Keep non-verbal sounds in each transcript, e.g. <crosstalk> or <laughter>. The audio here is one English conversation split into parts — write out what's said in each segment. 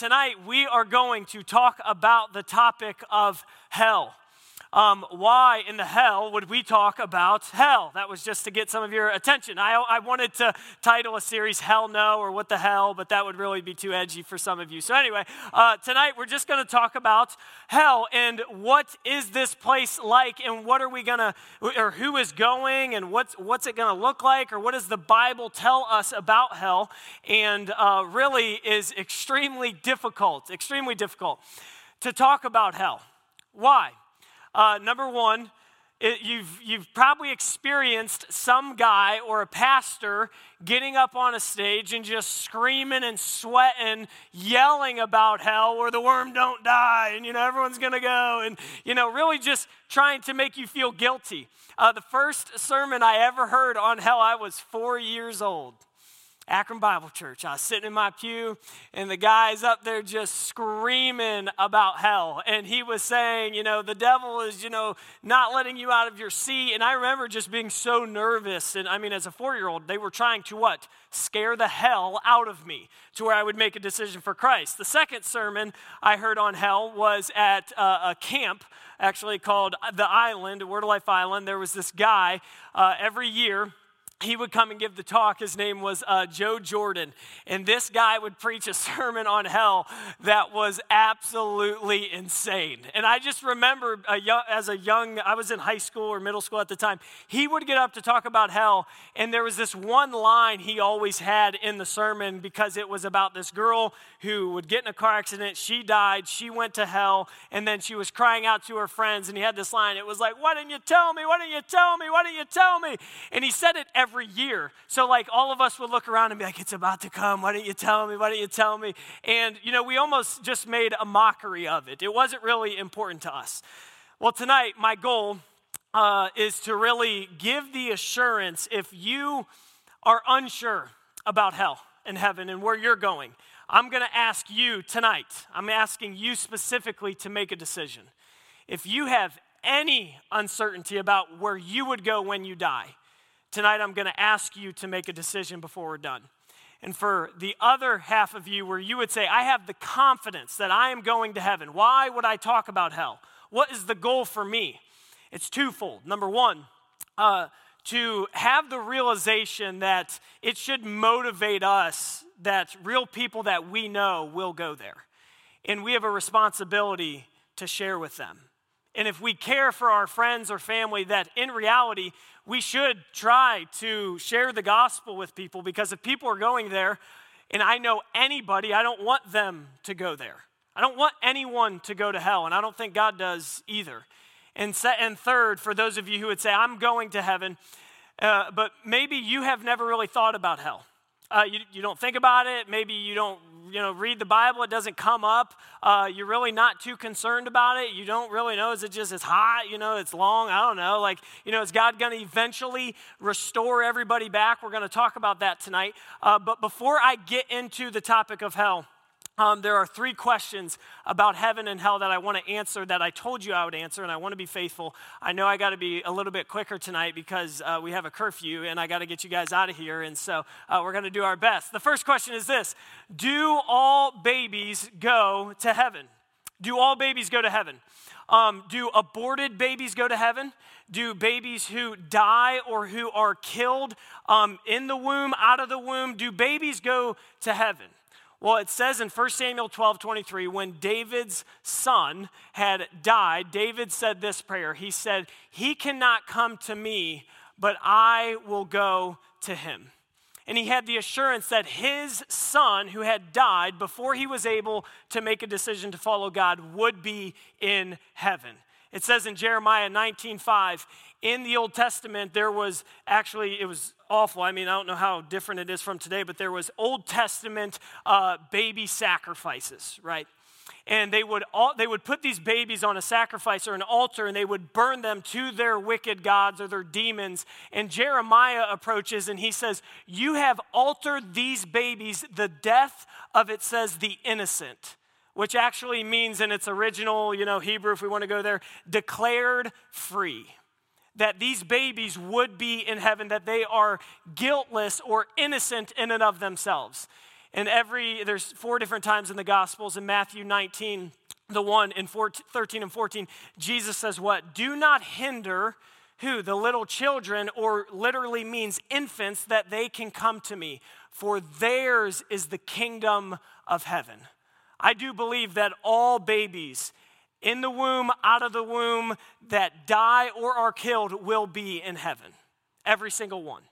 tonight we are going to talk about the topic of hell. Um, why in the hell would we talk about hell? That was just to get some of your attention. I, I wanted to title a series Hell No or What the Hell, but that would really be too edgy for some of you. So, anyway, uh, tonight we're just going to talk about hell and what is this place like and what are we going to, or who is going and what's, what's it going to look like or what does the Bible tell us about hell and uh, really is extremely difficult, extremely difficult to talk about hell. Why? Uh, number one, it, you've, you've probably experienced some guy or a pastor getting up on a stage and just screaming and sweating, yelling about hell where the worm don't die and, you know, everyone's going to go and, you know, really just trying to make you feel guilty. Uh, the first sermon I ever heard on hell, I was four years old. Akron Bible Church. I was sitting in my pew, and the guy's up there just screaming about hell. And he was saying, you know, the devil is, you know, not letting you out of your seat. And I remember just being so nervous. And I mean, as a four year old, they were trying to what? Scare the hell out of me to where I would make a decision for Christ. The second sermon I heard on hell was at uh, a camp actually called The Island, Word of Life Island. There was this guy uh, every year he would come and give the talk. His name was uh, Joe Jordan. And this guy would preach a <laughs> sermon on hell that was absolutely insane. And I just remember a young, as a young, I was in high school or middle school at the time, he would get up to talk about hell. And there was this one line he always had in the sermon because it was about this girl who would get in a car accident. She died. She went to hell. And then she was crying out to her friends. And he had this line. It was like, Why didn't you tell me? Why didn't you tell me? Why didn't you tell me? And he said it every every year. So, like, all of us would look around and be like, it's about to come. Why don't you tell me? Why don't you tell me? And, you know, we almost just made a mockery of it. It wasn't really important to us. Well, tonight, my goal uh, is to really give the assurance if you are unsure about hell and heaven and where you're going. I'm going to ask you tonight, I'm asking you specifically to make a decision. If you have any uncertainty about where you would go when you die, Tonight, I'm going to ask you to make a decision before we're done. And for the other half of you, where you would say, I have the confidence that I am going to heaven, why would I talk about hell? What is the goal for me? It's twofold. Number one, uh, to have the realization that it should motivate us that real people that we know will go there. And we have a responsibility to share with them. And if we care for our friends or family, that in reality, we should try to share the gospel with people because if people are going there and I know anybody, I don't want them to go there. I don't want anyone to go to hell, and I don't think God does either. And, set, and third, for those of you who would say, I'm going to heaven, uh, but maybe you have never really thought about hell. Uh, you, you don't think about it. Maybe you don't you know, read the Bible, it doesn't come up. Uh, you're really not too concerned about it. You don't really know. Is it just it's hot? You know, it's long. I don't know. Like, you know, is God going to eventually restore everybody back? We're going to talk about that tonight. Uh, but before I get into the topic of hell, um, there are three questions about heaven and hell that I want to answer that I told you I would answer, and I want to be faithful. I know I got to be a little bit quicker tonight because uh, we have a curfew and I got to get you guys out of here, and so uh, we're going to do our best. The first question is this Do all babies go to heaven? Do all babies go to heaven? Um, do aborted babies go to heaven? Do babies who die or who are killed um, in the womb, out of the womb, do babies go to heaven? Well, it says in 1 Samuel 12 23, when David's son had died, David said this prayer. He said, He cannot come to me, but I will go to him. And he had the assurance that his son, who had died before he was able to make a decision to follow God, would be in heaven. It says in Jeremiah 19 5, in the Old Testament, there was actually, it was awful. I mean, I don't know how different it is from today, but there was Old Testament uh, baby sacrifices, right? And they would, all, they would put these babies on a sacrifice or an altar and they would burn them to their wicked gods or their demons. And Jeremiah approaches and he says, You have altered these babies, the death of, it says, the innocent which actually means in its original, you know, Hebrew, if we want to go there, declared free that these babies would be in heaven, that they are guiltless or innocent in and of themselves. And every, there's four different times in the Gospels. In Matthew 19, the one in 14, 13 and 14, Jesus says, What? Do not hinder who? The little children, or literally means infants, that they can come to me, for theirs is the kingdom of heaven. I do believe that all babies in the womb, out of the womb, that die or are killed will be in heaven. Every single one.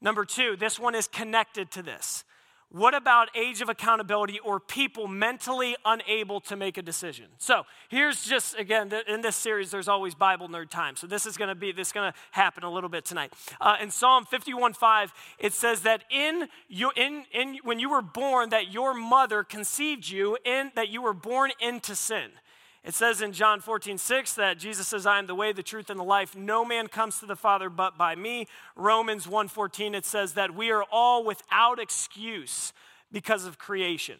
Number two, this one is connected to this. What about age of accountability or people mentally unable to make a decision? So here's just again in this series, there's always Bible nerd time. So this is going to be this is going to happen a little bit tonight. Uh, in Psalm 51:5, it says that in you in in when you were born, that your mother conceived you in that you were born into sin. It says in John 14, 6 that Jesus says, I am the way, the truth, and the life. No man comes to the Father but by me. Romans 1:14, it says that we are all without excuse because of creation.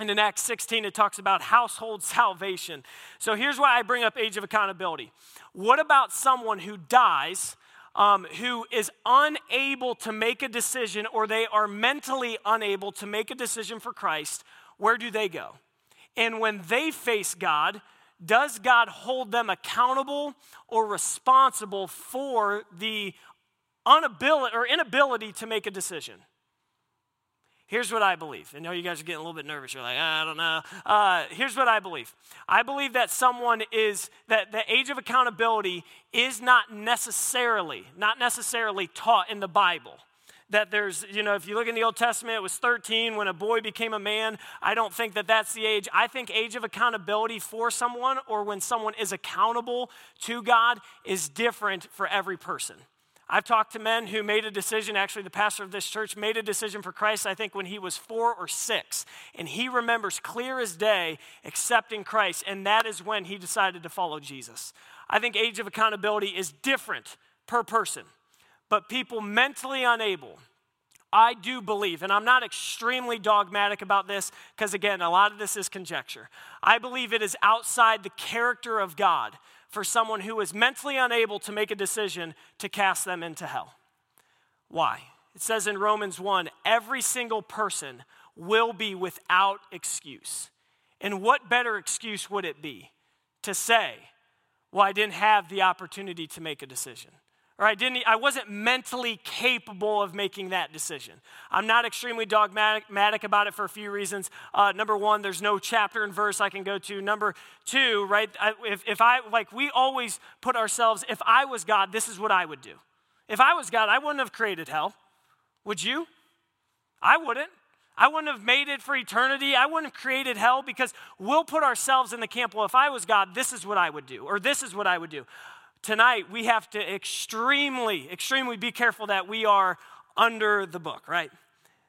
And in Acts 16, it talks about household <laughs> salvation. So here's why I bring up age of accountability. What about someone who dies, um, who is unable to make a decision, or they are mentally unable to make a decision for Christ? Where do they go? And when they face God, does God hold them accountable or responsible for the inability or inability to make a decision? Here's what I believe. I know you guys are getting a little bit nervous. You're like, I don't know. Uh, here's what I believe. I believe that someone is that the age of accountability is not necessarily not necessarily taught in the Bible that there's, you know, if you look in the Old Testament, it was 13 when a boy became a man. I don't think that that's the age. I think age of accountability for someone or when someone is accountable to God is different for every person. I've talked to men who made a decision, actually, the pastor of this church made a decision for Christ, I think, when he was four or six. And he remembers clear as day accepting Christ, and that is when he decided to follow Jesus. I think age of accountability is different per person but people mentally unable. I do believe, and I'm not extremely dogmatic about this because, again, a lot of this is conjecture. I believe it is outside the character of God for someone who is mentally unable to make a decision to cast them into hell. Why? It says in Romans 1 every single person will be without excuse. And what better excuse would it be to say, well, I didn't have the opportunity to make a decision? Or I didn't I wasn't mentally capable of making that decision. I'm not extremely dogmatic about it for a few reasons. Uh, number one, there's no chapter and verse I can go to. Number two, right? I, if, if I like, we always put ourselves. If I was God, this is what I would do. If I was God, I wouldn't have created hell. Would you? I wouldn't. I wouldn't have made it for eternity. I wouldn't have created hell because we'll put ourselves in the camp. Well, if I was God, this is what I would do, or this is what I would do tonight we have to extremely, extremely be careful that we are under the book, right?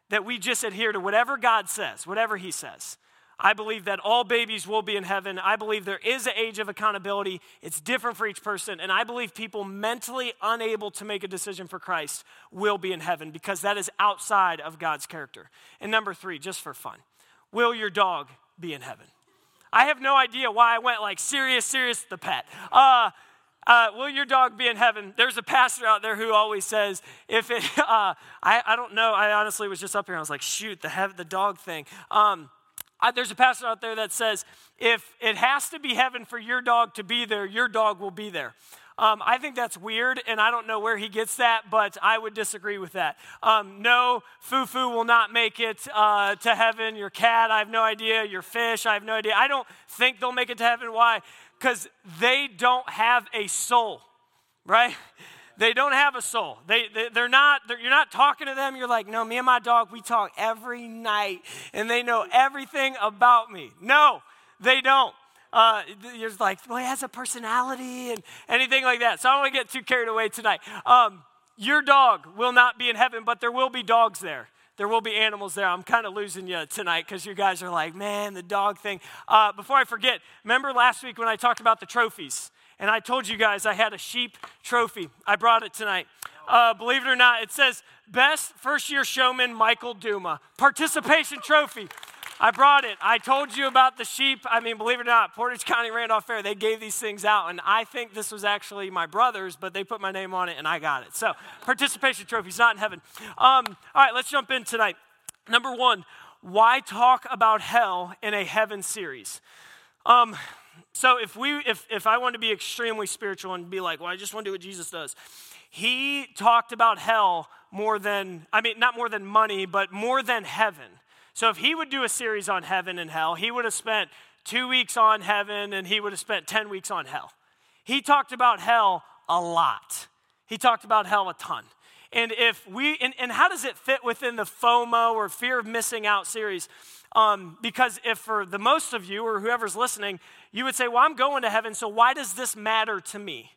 That we just adhere to whatever God says, whatever He says. I believe that all babies will be in heaven. I believe there is an age of accountability. It's different for each person. And I believe people mentally unable to make a decision for Christ will be in heaven because that is outside of God's character. And number three, just for fun, will your dog be in heaven? I have no idea why I went like serious, serious, the pet. Uh, uh, will your dog be in heaven? There's a pastor out there who always says, if it, <laughs> uh, I, I don't know, I honestly was just up here, I was like, shoot, the, hev- the dog thing. Um, I, there's a pastor out there that says, if it has to be heaven for your dog to be there, your dog will be there. Um, I think that's weird, and I don't know where he gets that, but I would disagree with that. Um, no, Fufu will not make it uh, to heaven. Your cat, I have no idea. Your fish, I have no idea. I don't think they'll make it to heaven. Why? Because they don't have a soul, right? They don't have a soul. They, they, are not, they're, you're not talking to them. You're like, no, me and my dog, we talk every night and they know everything about me. No, they don't. Uh, you're like, well, he has a personality and anything like that. So I don't want to get too carried away tonight. Um, your dog will not be in heaven, but there will be dogs there. There will be animals there. I'm kind of losing you tonight because you guys are like, man, the dog thing. Uh, before I forget, remember last week when I talked about the trophies? And I told you guys I had a sheep trophy. I brought it tonight. Uh, believe it or not, it says Best First Year Showman Michael Duma. Participation trophy. I brought it. I told you about the sheep. I mean, believe it or not, Portage County Randolph Fair, they gave these things out. And I think this was actually my brother's, but they put my name on it and I got it. So, participation trophies, not in heaven. Um, all right, let's jump in tonight. Number one, why talk about hell in a heaven series? Um, so if we if if I want to be extremely spiritual and be like, well, I just want to do what Jesus does, he talked about hell more than I mean, not more than money, but more than heaven. So if he would do a series on heaven and hell, he would have spent two weeks on heaven and he would have spent 10 weeks on hell. He talked about hell a lot. He talked about hell a ton. And if we, and, and how does it fit within the FOMO or fear of missing out series? Um, because if for the most of you or whoever's listening, you would say, Well, I'm going to heaven, so why does this matter to me?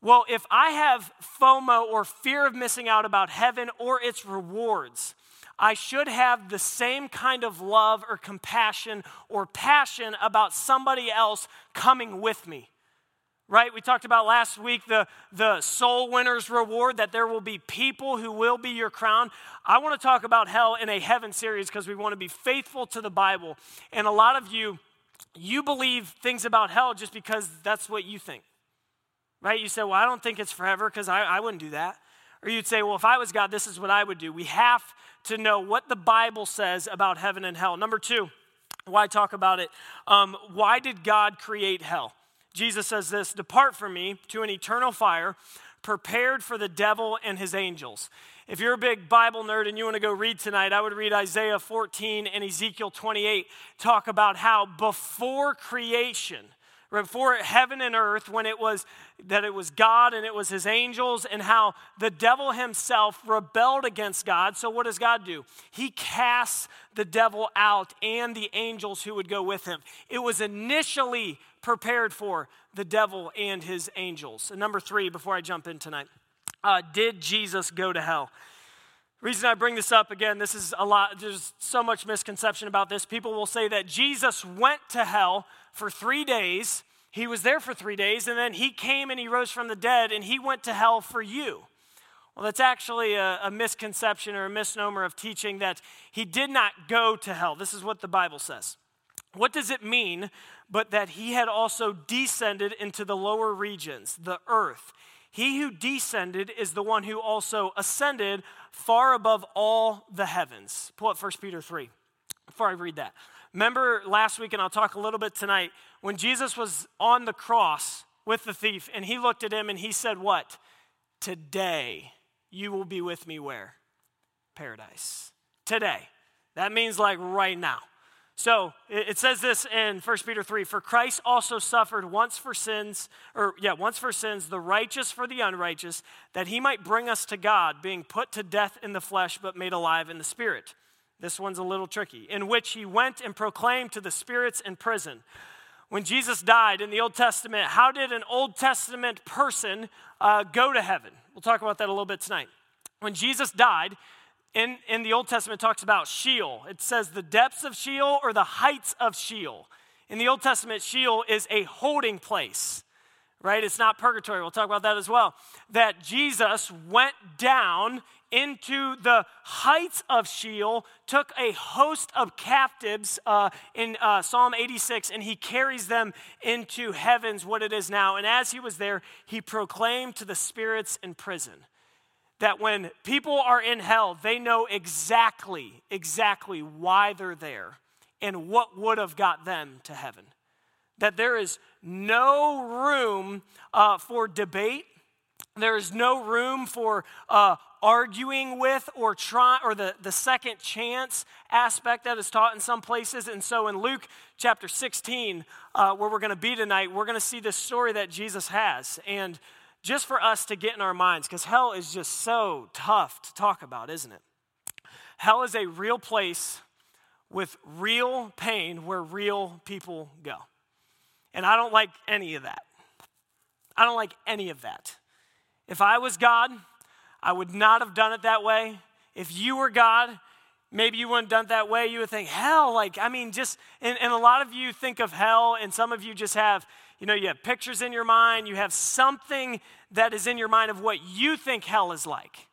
Well, if I have FOMO or fear of missing out about heaven or its rewards, I should have the same kind of love or compassion or passion about somebody else coming with me right? We talked about last week the, the soul winner's reward, that there will be people who will be your crown. I want to talk about hell in a heaven series because we want to be faithful to the Bible. And a lot of you, you believe things about hell just because that's what you think, right? You say, well, I don't think it's forever because I, I wouldn't do that. Or you'd say, well, if I was God, this is what I would do. We have to know what the Bible says about heaven and hell. Number two, why talk about it? Um, why did God create hell? Jesus says this Depart from me to an eternal fire prepared for the devil and his angels. If you're a big Bible nerd and you want to go read tonight, I would read Isaiah 14 and Ezekiel 28, talk about how before creation, before heaven and earth, when it was that it was God and it was his angels, and how the devil himself rebelled against God. So, what does God do? He casts the devil out and the angels who would go with him. It was initially prepared for the devil and his angels. And number three, before I jump in tonight, uh, did Jesus go to hell? Reason I bring this up again, this is a lot, there's so much misconception about this. People will say that Jesus went to hell for three days. He was there for three days, and then he came and he rose from the dead, and he went to hell for you. Well, that's actually a, a misconception or a misnomer of teaching that he did not go to hell. This is what the Bible says. What does it mean but that he had also descended into the lower regions, the earth? He who descended is the one who also ascended far above all the heavens. Pull up 1 Peter 3 before I read that. Remember last week, and I'll talk a little bit tonight, when Jesus was on the cross with the thief, and he looked at him and he said, What? Today you will be with me where? Paradise. Today. That means like right now. So it says this in 1 Peter 3 For Christ also suffered once for sins, or yeah, once for sins, the righteous for the unrighteous, that he might bring us to God, being put to death in the flesh, but made alive in the spirit. This one's a little tricky. In which he went and proclaimed to the spirits in prison. When Jesus died in the Old Testament, how did an Old Testament person uh, go to heaven? We'll talk about that a little bit tonight. When Jesus died, in, in the Old Testament talks about Sheol. It says the depths of Sheol or the heights of Sheol. In the Old Testament, Sheol is a holding place, right? It's not purgatory. We'll talk about that as well. That Jesus went down into the heights of Sheol, took a host of captives uh, in uh, Psalm 86, and he carries them into heavens, what it is now. And as he was there, he proclaimed to the spirits in prison that when people are in hell, they know exactly, exactly why they're there and what would have got them to heaven. That there is no room uh, for debate. There is no room for uh, arguing with or try or the, the second chance aspect that is taught in some places. And so in Luke chapter 16, uh, where we're going to be tonight, we're going to see this story that Jesus has. And just for us to get in our minds, because hell is just so tough to talk about, isn't it? Hell is a real place with real pain where real people go. And I don't like any of that. I don't like any of that. If I was God, I would not have done it that way. If you were God, maybe you wouldn't have done it that way. You would think, hell, like, I mean, just, and, and a lot of you think of hell, and some of you just have, you know, you have pictures in your mind, you have something that is in your mind of what you think hell is like.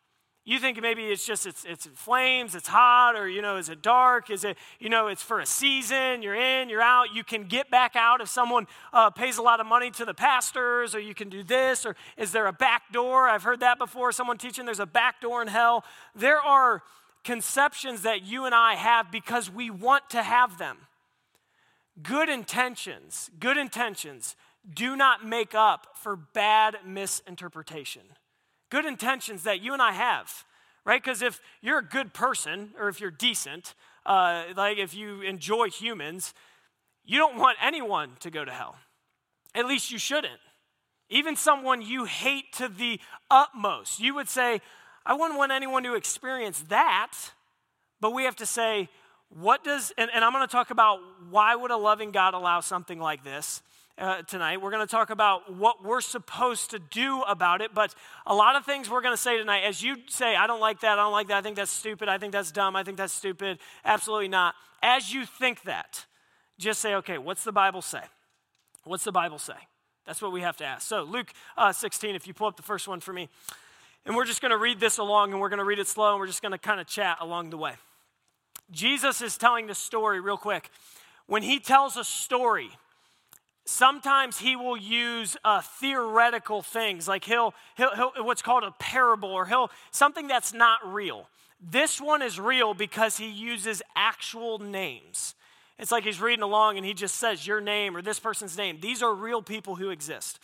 You think maybe it's just it's it's flames, it's hot, or you know, is it dark? Is it you know it's for a season? You're in, you're out. You can get back out if someone uh, pays a lot of money to the pastors, or you can do this, or is there a back door? I've heard that before. Someone teaching there's a back door in hell. There are conceptions that you and I have because we want to have them. Good intentions, good intentions do not make up for bad misinterpretation. Good intentions that you and I have, right? Because if you're a good person or if you're decent, uh, like if you enjoy humans, you don't want anyone to go to hell. At least you shouldn't. Even someone you hate to the utmost. You would say, I wouldn't want anyone to experience that. But we have to say, what does, and, and I'm going to talk about why would a loving God allow something like this uh, tonight. We're going to talk about what we're supposed to do about it. But a lot of things we're going to say tonight, as you say, I don't like that, I don't like that, I think that's stupid, I think that's dumb, I think that's stupid, absolutely not. As you think that, just say, okay, what's the Bible say? What's the Bible say? That's what we have to ask. So, Luke uh, 16, if you pull up the first one for me. And we're just going to read this along and we're going to read it slow and we're just going to kind of chat along the way. Jesus is telling the story real quick. When he tells a story, sometimes he will use uh, theoretical things like he'll, he'll, he'll what's called a parable or he'll something that's not real. This one is real because he uses actual names. It's like he's reading along and he just says your name or this person's name. These are real people who exist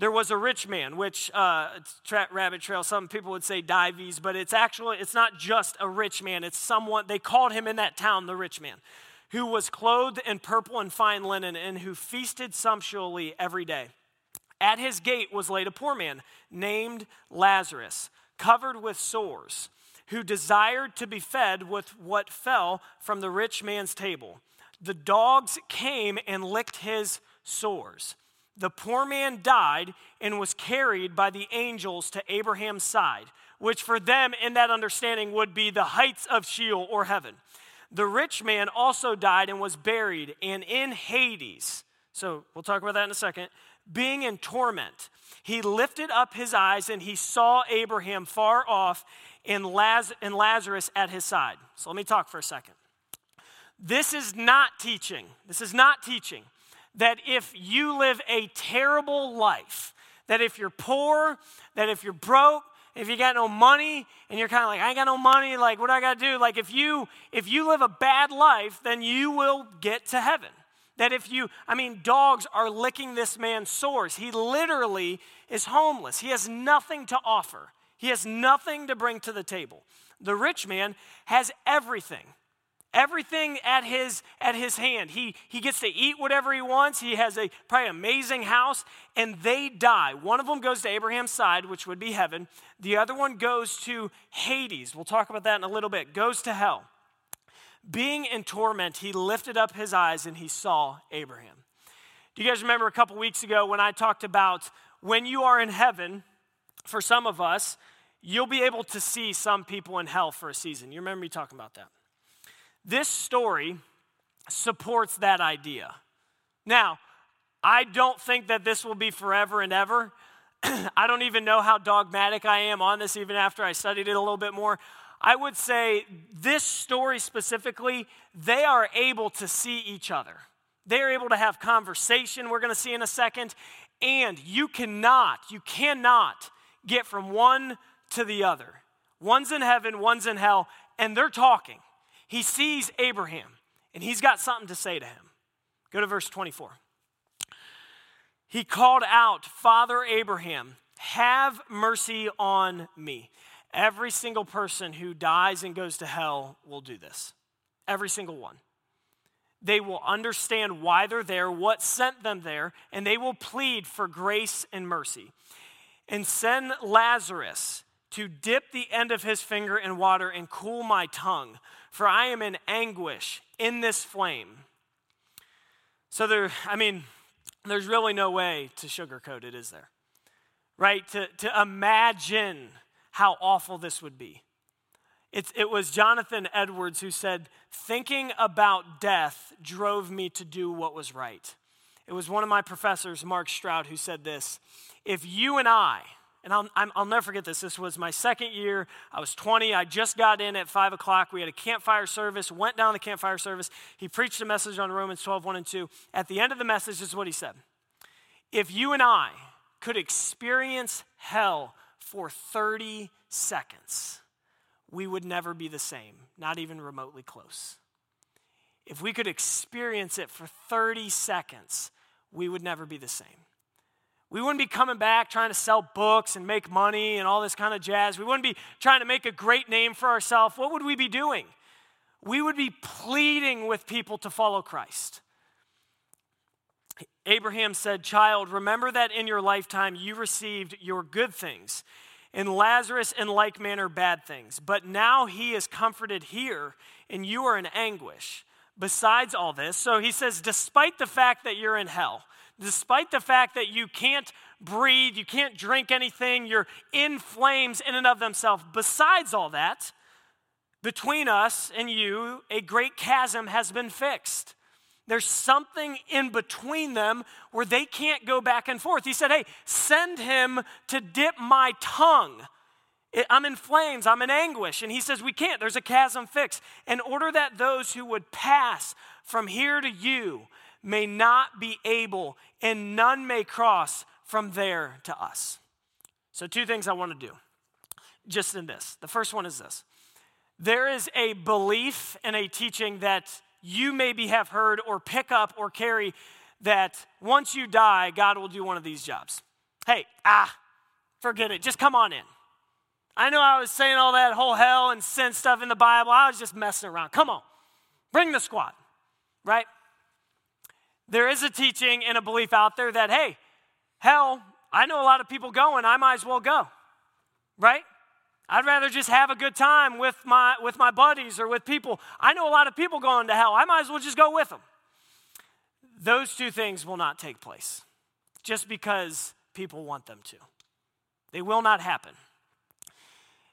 there was a rich man which uh, tra- rabbit trail some people would say dives but it's actually it's not just a rich man it's someone they called him in that town the rich man who was clothed in purple and fine linen, and who feasted sumptuously every day. At his gate was laid a poor man named Lazarus, covered with sores, who desired to be fed with what fell from the rich man's table. The dogs came and licked his sores. The poor man died and was carried by the angels to Abraham's side, which for them in that understanding would be the heights of Sheol or heaven. The rich man also died and was buried, and in Hades, so we'll talk about that in a second, being in torment, he lifted up his eyes and he saw Abraham far off and, Laz- and Lazarus at his side. So let me talk for a second. This is not teaching, this is not teaching that if you live a terrible life, that if you're poor, that if you're broke, if you got no money and you're kind of like i ain't got no money like what do i got to do? Like if you if you live a bad life then you will get to heaven. That if you i mean dogs are licking this man's sores. He literally is homeless. He has nothing to offer. He has nothing to bring to the table. The rich man has everything everything at his at his hand. He he gets to eat whatever he wants. He has a probably amazing house and they die. One of them goes to abraham's side which would be heaven. The other one goes to hades. We'll talk about that in a little bit. Goes to hell. Being in torment he lifted up his eyes and he saw abraham. Do you guys remember a couple weeks ago when i talked about when you are in heaven for some of us you'll be able to see some people in hell for a season. You remember me talking about that this story supports that idea. Now, I don't think that this will be forever and ever. <clears throat> I don't even know how dogmatic I am on this, even after I studied it a little bit more. I would say this story specifically, they are able to see each other. They're able to have conversation, we're going to see in a second. And you cannot, you cannot get from one to the other. One's in heaven, one's in hell, and they're talking he sees Abraham and he's got something to say to him. Go to verse 24. He called out, Father Abraham, have mercy on me. Every single person who dies and goes to hell will do this. Every single one. They will understand why they're there, what sent them there, and they will plead for grace and mercy. And send Lazarus to dip the end of his finger in water and cool my tongue for I am in anguish in this flame. So there, I mean, there's really no way to sugarcoat it, is there? Right? To, to imagine how awful this would be. It's, it was Jonathan Edwards who said, Thinking about death drove me to do what was right. It was one of my professors, Mark Stroud, who said this If you and I, and I'll, i will never forget this. This was my second year. I was 20. I just got in at 5 o'clock. We had a campfire service, went down the campfire service. He preached a message on Romans 12, 1 and 2. At the end of the message, is what he said If you and I could experience hell for 30 seconds, we would never be the same, not even remotely close. If we could experience it for 30 seconds, we would never be the same. We wouldn't be coming back trying to sell books and make money and all this kind of jazz. We wouldn't be trying to make a great name for ourselves. What would we be doing? We would be pleading with people to follow Christ. Abraham said, Child, remember that in your lifetime you received your good things, and Lazarus in like manner bad things. But now he is comforted here, and you are in anguish. Besides all this, so he says, despite the fact that you're in hell, despite the fact that you can't breathe, you can't drink anything, you're in flames in and of themselves, besides all that, between us and you, a great chasm has been fixed. There's something in between them where they can't go back and forth. He said, Hey, send him to dip my tongue. I'm in flames, I'm in anguish. And he says, We can't. There's a chasm fixed. In order that those who would pass from here to you may not be able, and none may cross from there to us. So, two things I want to do just in this. The first one is this there is a belief and a teaching that you maybe have heard or pick up or carry that once you die, God will do one of these jobs. Hey, ah, forget it. Just come on in. I know I was saying all that whole hell and sin stuff in the Bible. I was just messing around. Come on, bring the squad, right? There is a teaching and a belief out there that, hey, hell, I know a lot of people going, I might as well go, right? I'd rather just have a good time with my, with my buddies or with people. I know a lot of people going to hell. I might as well just go with them. Those two things will not take place just because people want them to. They will not happen.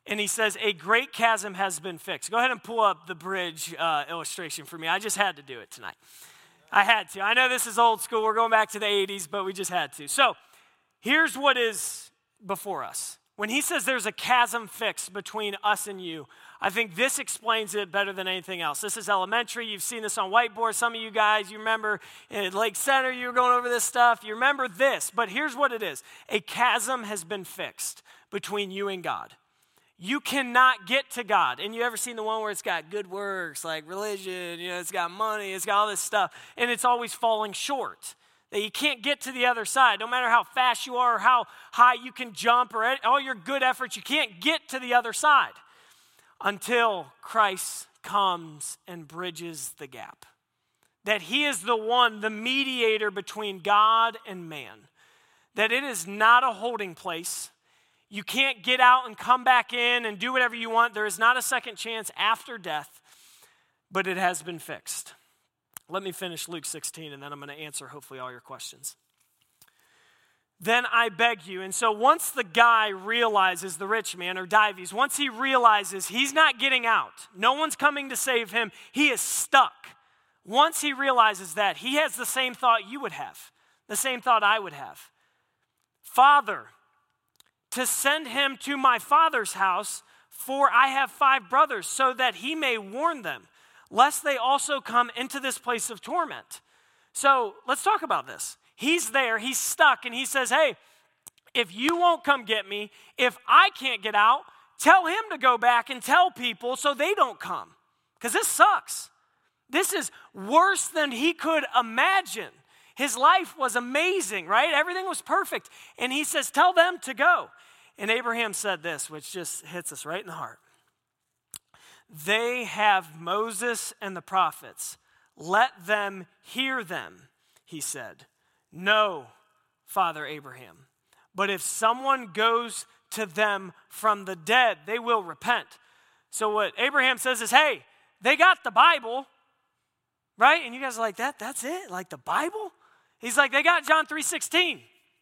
And he says, A great chasm has been fixed. Go ahead and pull up the bridge uh, illustration for me. I just had to do it tonight. I had to. I know this is old school. We're going back to the 80s, but we just had to. So here's what is before us when he says there's a chasm fixed between us and you, I think this explains it better than anything else. This is elementary. You've seen this on whiteboard. Some of you guys, you remember at Lake Center, you were going over this stuff. You remember this, but here's what it is a chasm has been fixed between you and God. You cannot get to God. And you ever seen the one where it's got good works, like religion, you know, it's got money, it's got all this stuff, and it's always falling short that you can't get to the other side. No matter how fast you are or how high you can jump or all your good efforts, you can't get to the other side until Christ comes and bridges the gap. That he is the one, the mediator between God and man. That it is not a holding place. You can't get out and come back in and do whatever you want. There is not a second chance after death, but it has been fixed. Let me finish Luke 16 and then I'm going to answer hopefully all your questions. Then I beg you. And so once the guy realizes, the rich man or Dives, once he realizes he's not getting out, no one's coming to save him, he is stuck. Once he realizes that, he has the same thought you would have, the same thought I would have. Father, to send him to my father's house, for I have five brothers, so that he may warn them lest they also come into this place of torment. So let's talk about this. He's there, he's stuck, and he says, Hey, if you won't come get me, if I can't get out, tell him to go back and tell people so they don't come. Because this sucks. This is worse than he could imagine. His life was amazing, right? Everything was perfect. And he says, Tell them to go. And Abraham said this, which just hits us right in the heart. They have Moses and the prophets. Let them hear them, he said. No, Father Abraham. But if someone goes to them from the dead, they will repent. So what Abraham says is, hey, they got the Bible, right? And you guys are like, that, that's it? Like the Bible? He's like, they got John three 3.16.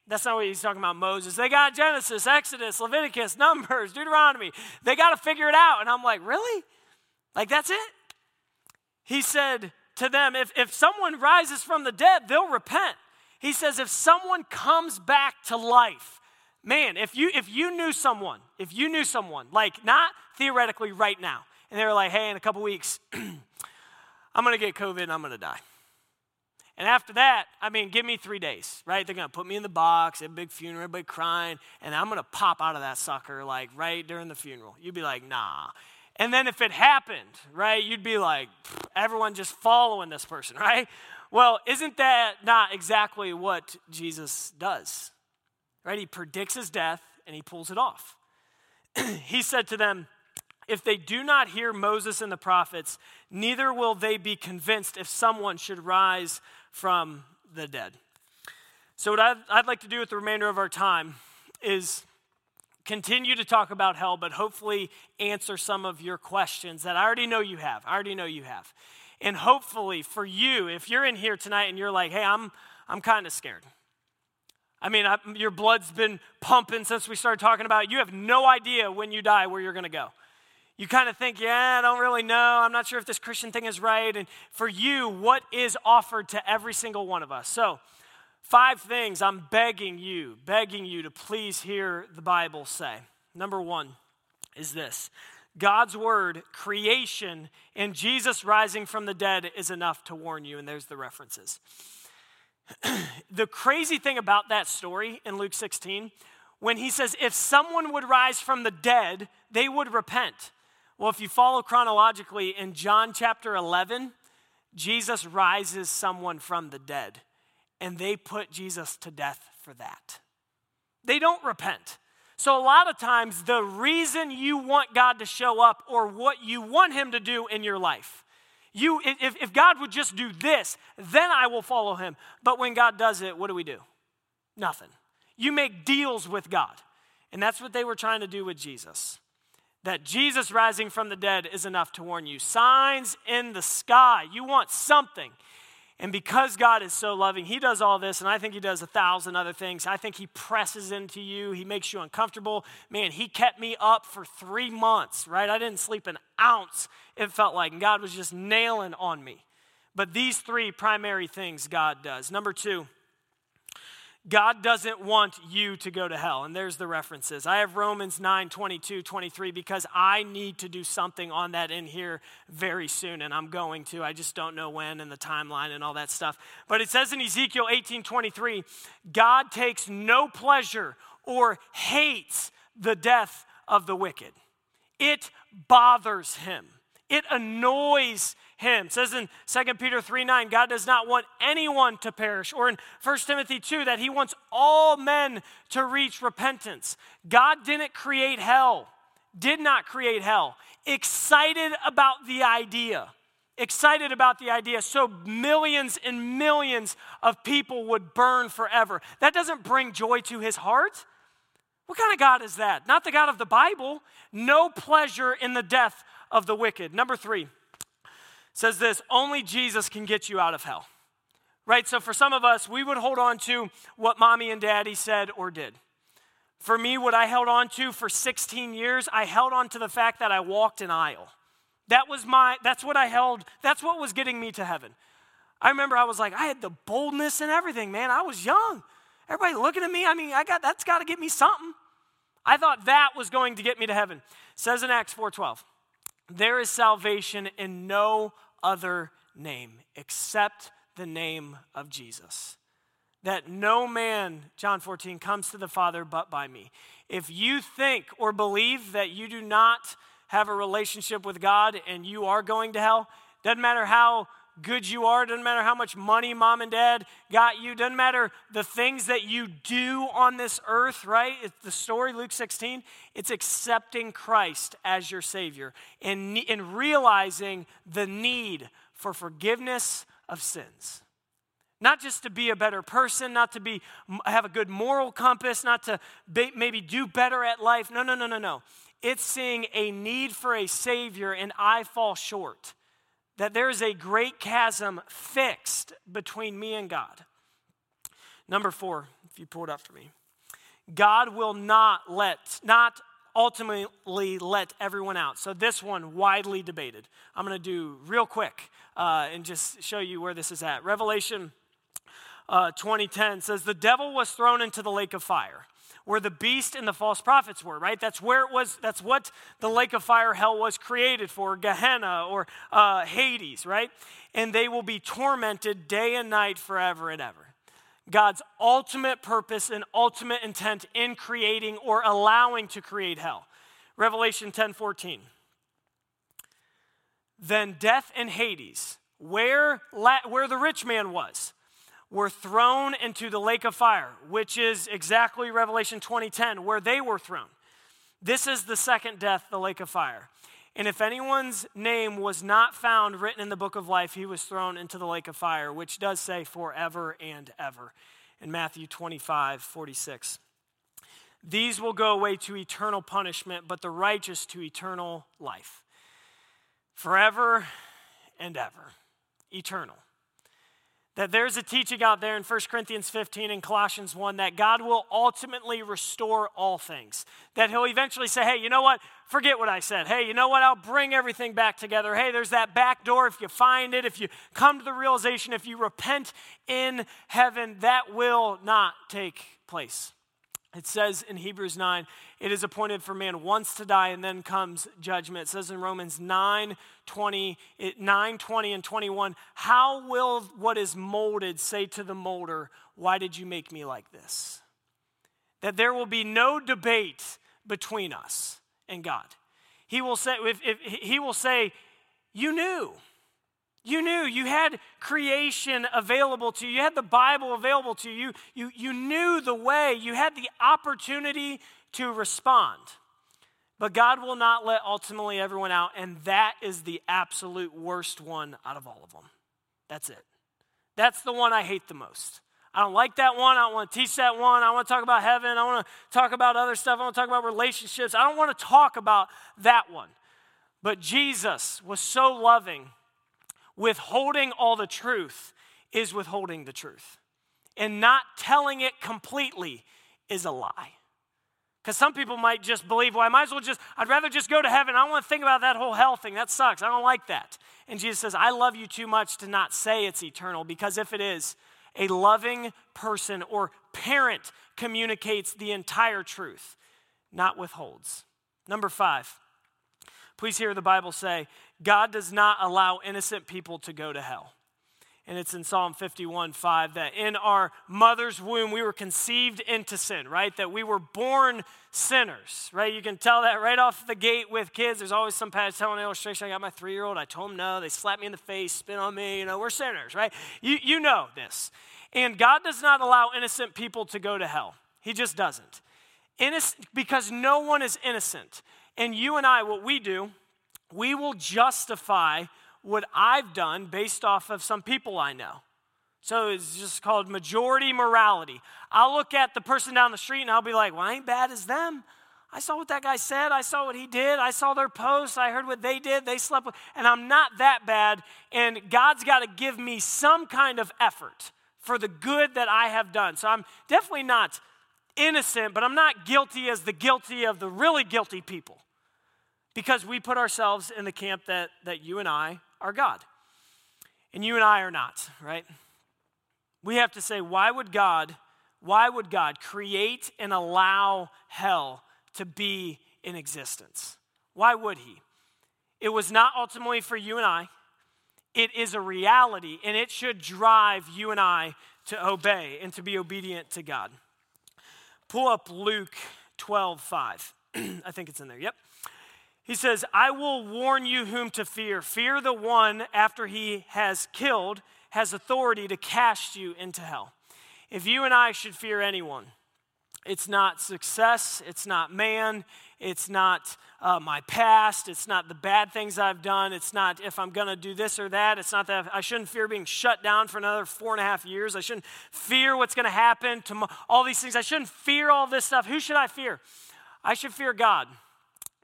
That's not what he's talking about Moses. They got Genesis, Exodus, Leviticus, Numbers, Deuteronomy. They got to figure it out. And I'm like, really? Like, that's it? He said to them, if, if someone rises from the dead, they'll repent. He says, if someone comes back to life, man, if you if you knew someone, if you knew someone, like not theoretically right now, and they were like, hey, in a couple weeks, <clears throat> I'm gonna get COVID and I'm gonna die. And after that, I mean, give me three days, right? They're gonna put me in the box, a big funeral, everybody crying, and I'm gonna pop out of that sucker like right during the funeral. You'd be like, nah. And then if it happened, right, you'd be like, everyone just following this person, <laughs> right? Well, isn't that not exactly what Jesus does? Right? He predicts his death and he pulls it off. <clears throat> he said to them, If they do not hear Moses and the prophets, neither will they be convinced if someone should rise from the dead. So, what I'd, I'd like to do with the remainder of our time is continue to talk about hell, but hopefully answer some of your questions that I already know you have. I already know you have. And hopefully for you, if you're in here tonight and you're like, hey, I'm, I'm kind of scared. I mean, I, your blood's been pumping since we started talking about it. You have no idea when you die where you're going to go. You kind of think, yeah, I don't really know. I'm not sure if this Christian thing is right. And for you, what is offered to every single one of us? So, five things I'm begging you, begging you to please hear the Bible say. Number one is this God's word, creation, and Jesus rising from the dead is enough to warn you. And there's the references. <clears throat> the crazy thing about that story in Luke 16, when he says, if someone would rise from the dead, they would repent. Well, if you follow chronologically in John chapter 11, Jesus rises someone from the dead, and they put Jesus to death for that. They don't repent. So, a lot of times, the reason you want God to show up or what you want Him to do in your life, you, if, if God would just do this, then I will follow Him. But when God does it, what do we do? Nothing. You make deals with God. And that's what they were trying to do with Jesus. That Jesus rising from the dead is enough to warn you. Signs in the sky. You want something. And because God is so loving, He does all this, and I think He does a thousand other things. I think He presses into you, He makes you uncomfortable. Man, He kept me up for three months, right? I didn't sleep an ounce, it felt like, and God was just nailing on me. But these three primary things God does. Number two, God doesn't want you to go to hell. And there's the references. I have Romans 9 22, 23, because I need to do something on that in here very soon. And I'm going to. I just don't know when and the timeline and all that stuff. But it says in Ezekiel 18 23, God takes no pleasure or hates the death of the wicked. It bothers him, it annoys him. It says in 2 Peter 3 9, God does not want anyone to perish. Or in 1 Timothy 2, that he wants all men to reach repentance. God didn't create hell, did not create hell. Excited about the idea. Excited about the idea, so millions and millions of people would burn forever. That doesn't bring joy to his heart. What kind of God is that? Not the God of the Bible. No pleasure in the death of the wicked. Number three, says this only Jesus can get you out of hell. Right? So for some of us, we would hold on to what mommy and daddy said or did. For me, what I held on to for 16 years, I held on to the fact that I walked an aisle. That was my, that's what I held, that's what was getting me to heaven. I remember I was like, I had the boldness and everything, man. I was young. Everybody looking at me, I mean, I got, that's got to get me something. I thought that was going to get me to heaven. It says in Acts 4.12, there is salvation in no other name except the name of Jesus. That no man, John 14, comes to the Father but by me. If you think or believe that you do not have a relationship with God and you are going to hell, doesn't matter how good you are, doesn't matter how much money mom and dad got you, doesn't matter the things that you do on this earth, right? It's the story, Luke 16, it's accepting Christ as your Savior and, and realizing the need for forgiveness of sins. Not just to be a better person, not to be have a good moral compass, not to be, maybe do better at life. No, no, no, no, no. It's seeing a need for a Savior and I fall short that there is a great chasm fixed between me and God. Number four, if you pull it up for me, God will not let, not ultimately let everyone out. So this one widely debated. I'm going to do real quick uh, and just show you where this is at. Revelation uh, 2010 says the devil was thrown into the lake of fire where the beast and the false prophets were, right? That's where it was, that's what the lake of fire hell was created for, Gehenna or uh, Hades, right? And they will be tormented day and night forever and ever. God's ultimate purpose and ultimate intent in creating or allowing to create hell. Revelation 10 14. Then death and Hades, where, where the rich man was, were thrown into the lake of fire, which is exactly Revelation 20:10, where they were thrown. This is the second death, the lake of fire. And if anyone's name was not found written in the book of life, he was thrown into the lake of fire, which does say forever and ever in Matthew 25, 46. These will go away to eternal punishment, but the righteous to eternal life. Forever and ever. Eternal that there's a teaching out there in 1 Corinthians 15 and Colossians 1 that God will ultimately restore all things. That He'll eventually say, hey, you know what? Forget what I said. Hey, you know what? I'll bring everything back together. Hey, there's that back door. If you find it, if you come to the realization, if you repent in heaven, that will not take place. It says in Hebrews 9, it is appointed for man once to die and then comes judgment. It says in Romans 9 20, eh, 9 20 and 21, how will what is molded say to the molder, Why did you make me like this? That there will be no debate between us and God. He will say, if, if, he will say, You knew. You knew you had creation available to you. You had the Bible available to you. You, you knew the way. You had the opportunity to respond. But God will not let ultimately everyone out, and that is the absolute worst one out of all of them. That's it. That's the one I hate the most. I don't like that one. I don't want to teach that one. I want to talk about heaven. I want to talk about other stuff. I want to talk about relationships. I don't want to talk about that one. But Jesus was so loving withholding all the truth is withholding the truth. And not telling it completely is a lie. Because some people might just believe, well, I might as well just, I'd rather just go to heaven. I don't want to think about that whole hell thing. That sucks. I don't like that. And Jesus says, I love you too much to not say it's eternal, because if it is, a loving person or parent communicates the entire truth, not withholds. Number five, please hear the Bible say, God does not allow innocent people to go to hell. And it's in Psalm 51 5 that in our mother's womb we were conceived into sin, right? That we were born sinners, right? You can tell that right off the gate with kids. There's always some parents telling an illustration. I got my three year old, I told him no. They slapped me in the face, spit on me. You know, we're sinners, right? You, you know this. And God does not allow innocent people to go to hell, He just doesn't. Innocent, because no one is innocent. And you and I, what we do, we will justify what I've done based off of some people I know. So it's just called majority morality. I'll look at the person down the street and I'll be like, well, I ain't bad as them. I saw what that guy said. I saw what he did. I saw their posts. I heard what they did. They slept with, and I'm not that bad. And God's got to give me some kind of effort for the good that I have done. So I'm definitely not innocent, but I'm not guilty as the guilty of the really guilty people because we put ourselves in the camp that, that you and I are God. And you and I are not, right? We have to say, why would God, why would God create and allow hell to be in existence? Why would He? It was not ultimately for you and I. It is a reality, and it should drive you and I to obey and to be obedient to God. Pull up Luke 12 5. <clears throat> I think it's in there. Yep. He says, I will warn you whom to fear. Fear the one after he has killed, has authority to cast you into hell. If you and I should fear anyone, it's not success, it's not man, it's not uh, my past, it's not the bad things I've done, it's not if I'm going to do this or that, it's not that I shouldn't fear being shut down for another four and a half years, I shouldn't fear what's going to happen to all these things, I shouldn't fear all this stuff. Who should I fear? I should fear God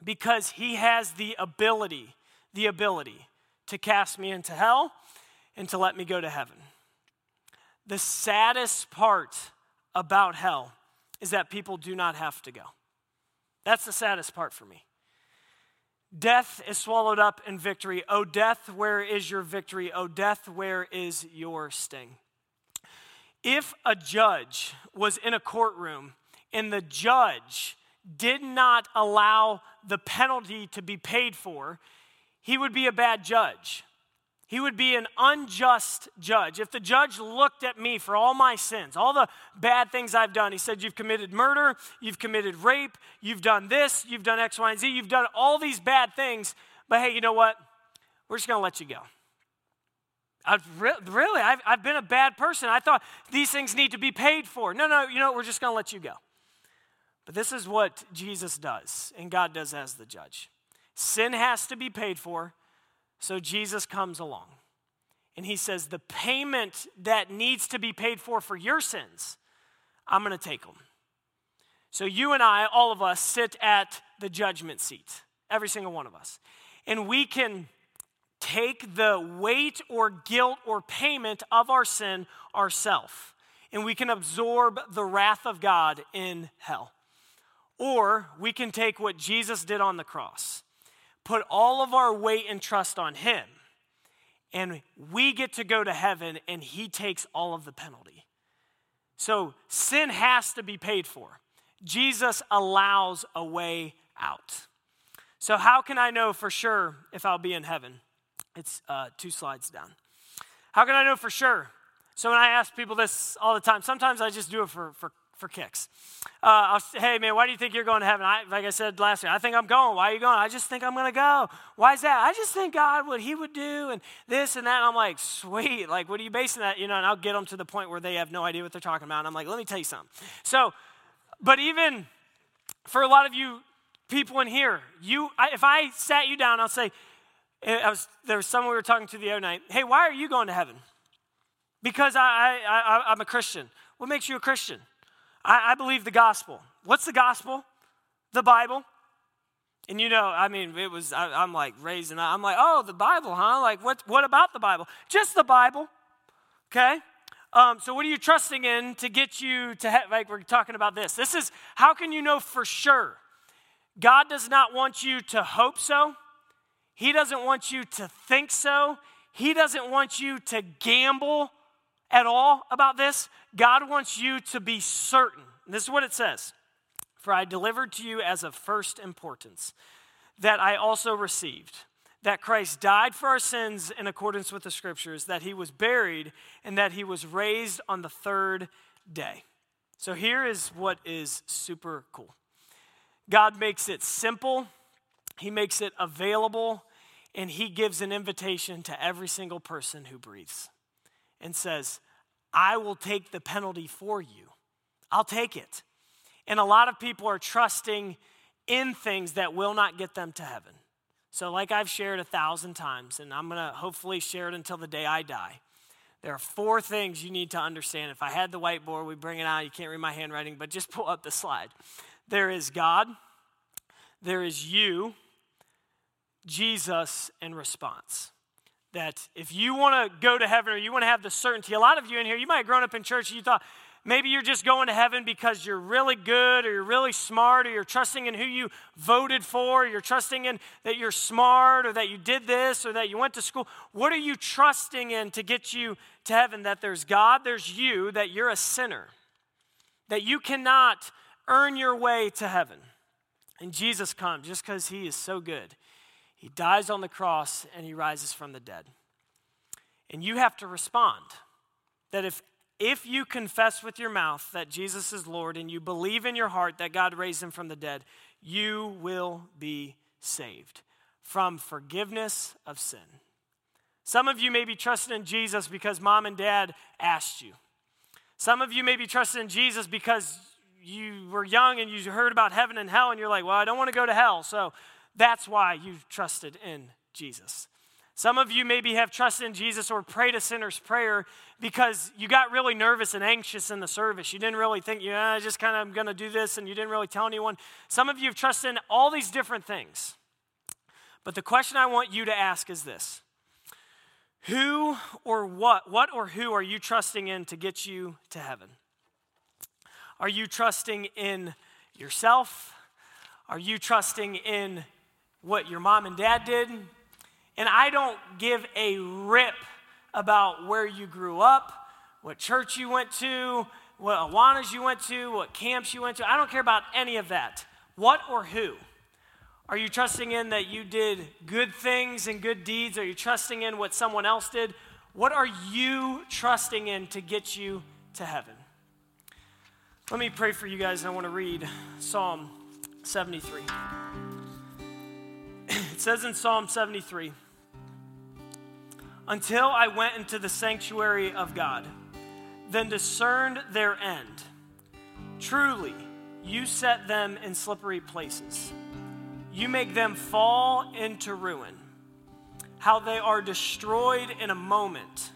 because he has the ability, the ability to cast me into hell and to let me go to heaven. The saddest part about hell is that people do not have to go. That's the saddest part for me. Death is swallowed up in victory. Oh, death, where is your victory? Oh, death, where is your sting? If a judge was in a courtroom and the judge did not allow the penalty to be paid for, he would be a bad judge. He would be an unjust judge. If the judge looked at me for all my sins, all the bad things I've done, he said, You've committed murder, you've committed rape, you've done this, you've done X, Y, and Z, you've done all these bad things, but hey, you know what? we're just going to let you go. I've re- really, I've, I've been a bad person. I thought these things need to be paid for. No, no, you know, we're just going to let you go. But this is what Jesus does, and God does as the judge. Sin has to be paid for, so Jesus comes along. And he says, The payment that needs to be paid for for your sins, I'm going to take them. So you and I, all of us, sit at the judgment seat, every single one of us. And we can take the weight or guilt or payment of our sin ourselves, and we can absorb the wrath of God in hell. Or we can take what Jesus did on the cross, put all of our weight and trust on Him, and we get to go to heaven, and He takes all of the penalty. So sin has to be paid for. Jesus allows a way out. So, how can I know for sure if I'll be in heaven? It's uh, two slides down. How can I know for sure? So when I ask people this all the time, sometimes I just do it for, for, for kicks. Uh, say, hey man, why do you think you're going to heaven? I, like I said last year, I think I'm going. Why are you going? I just think I'm going to go. Why is that? I just think God, what he would do and this and that. And I'm like, sweet. Like, what are you basing that? You know, and I'll get them to the point where they have no idea what they're talking about. And I'm like, let me tell you something. So, but even for a lot of you people in here, you, I, if I sat you down, I'll say, I was, there was someone we were talking to the other night. Hey, why are you going to heaven? Because I, I, I, am a Christian. What makes you a Christian? I, I believe the gospel. What's the gospel? The Bible. And you know, I mean, it was, I, am like raising, I'm like, oh, the Bible, huh? Like, what, what about the Bible? Just the Bible, okay? Um, so, what are you trusting in to get you to, he- like, we're talking about this. This is, how can you know for sure? God does not want you to hope so. He doesn't want you to think so. He doesn't want you to gamble at all about this. God wants you to be certain. This is what it says For I delivered to you as of first importance that I also received that Christ died for our sins in accordance with the scriptures, that he was buried, and that he was raised on the third day. So here is what is super cool God makes it simple, He makes it available, and he gives an invitation to every single person who breathes and says, I will take the penalty for you. I'll take it. And a lot of people are trusting in things that will not get them to heaven. So, like I've shared a thousand times, and I'm going to hopefully share it until the day I die. There are four things you need to understand. If I had the whiteboard, we bring it out. You can't read my handwriting, but just <laughs> pull up the slide. There is God, there is you, Jesus in response. That if you want to go to heaven or you want to have the certainty, a lot of you in here, you might have grown up in church and you thought maybe you're just going to heaven because you're really good or you're really smart or you're trusting in who you voted for, or you're trusting in that you're smart or that you did this or that you went to school. What are you trusting in to get you to heaven? That there's God, there's you, that you're a sinner, that you cannot earn your way to heaven. And Jesus comes just because he is so good. He dies on the cross and he rises from the dead. And you have to respond that if if you confess with your mouth that Jesus is Lord and you believe in your heart that God raised him from the dead, you will be saved from forgiveness of sin. Some of you may be trusting in Jesus because mom and dad asked you. Some of you may be trusting in Jesus because you were young and you heard about heaven and hell and you're like, well, I don't want to go to hell. So that's why you trusted in Jesus. Some of you maybe have trusted in Jesus or prayed a sinner's prayer because you got really nervous and anxious in the service. You didn't really think, yeah, I just kind of am going to do this, and you didn't really tell anyone. Some of you have trusted in all these different things. But the question I want you to ask is this Who or what, what or who are you trusting in to get you to heaven? Are you trusting in yourself? Are you trusting in what your mom and dad did. And I don't give a rip about where you grew up, what church you went to, what Awanas you went to, what camps you went to. I don't care about any of that. What or who? Are you trusting in that you did good things and good deeds? Are you trusting in what someone else did? What are you trusting in to get you to heaven? Let me pray for you guys. I want to read Psalm 73. <clears throat> It says in Psalm 73 until I went into the sanctuary of God, then discerned their end. Truly, you set them in slippery places. You make them fall into ruin. How they are destroyed in a moment,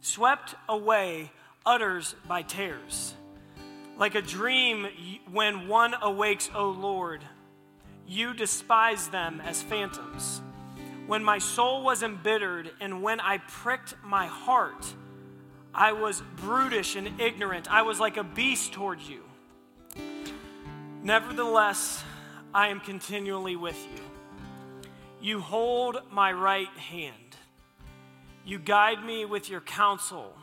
swept away, utters by tears. Like a dream when one awakes, O Lord, you despise them as phantoms. When my soul was embittered and when I pricked my heart, I was brutish and ignorant. I was like a beast towards you. Nevertheless, I am continually with you. You hold my right hand. You guide me with your counsel,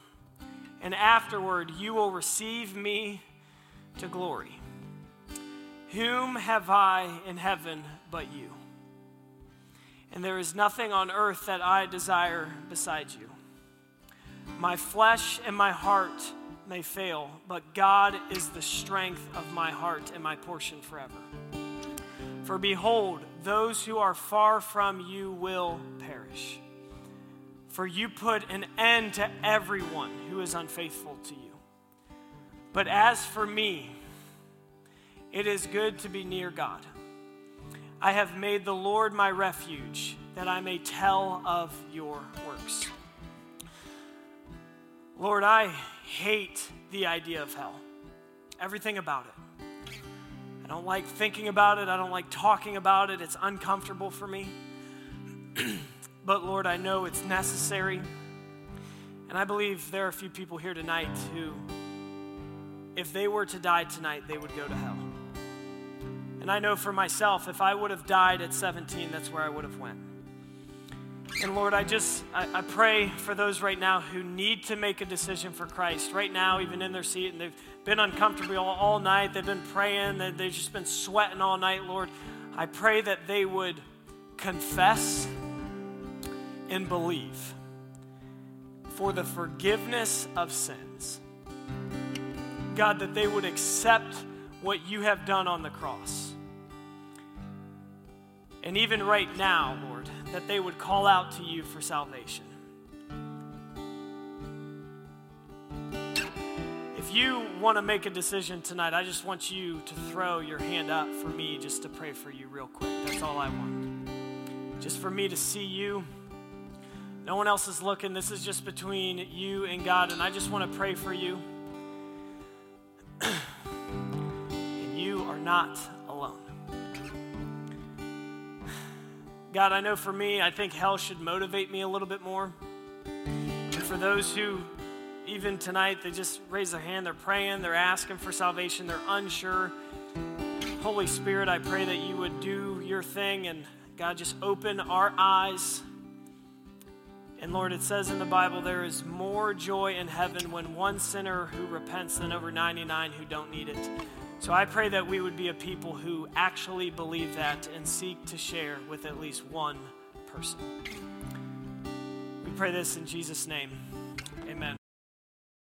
and afterward you will receive me to glory. Whom have I in heaven but you? And there is nothing on earth that I desire beside you. My flesh and my heart may fail, but God is the strength of my heart and my portion forever. For behold, those who are far from you will perish. For you put an end to everyone who is unfaithful to you. But as for me, it is good to be near God. I have made the Lord my refuge, that I may tell of your works. Lord, I hate the idea of hell, everything about it. I don't like thinking about it, I don't like talking about it, it's uncomfortable for me. <clears throat> but Lord, I know it's necessary. And I believe there are a few people here tonight who, if they were to die tonight, they would go to hell. And I know for myself, if I would have died at 17, that's where I would have went. And Lord, I just, I, I, pray for those right now who need to make a decision for Christ, right now, even in their seat, and they've been uncomfortable all, all night, they've been praying, they, they've just been sweating all night, Lord. I pray that they would confess and believe for the forgiveness of sins. God, that they would accept what you have done on the cross. And even right now, Lord, that they would call out to you for salvation. If you want to make a decision tonight, I just want you to throw your hand up for me just to pray for you real quick. That's all I want. Just for me to see you. No one else is looking. This is just between you and God, and I just want to pray for you. <clears throat> and you are not God, I know for me, I think hell should motivate me a little bit more. And for those who, even tonight, they just raise their hand, they're praying, they're asking for salvation, they're unsure. Holy Spirit, I pray that you would do your thing and God, just open our eyes. And Lord, it says in the Bible, there is more joy in heaven when one sinner who repents than over 99 who don't need it. So I pray that we would be a people who actually believe that and seek to share with at least one person. We pray this in Jesus' name. Amen.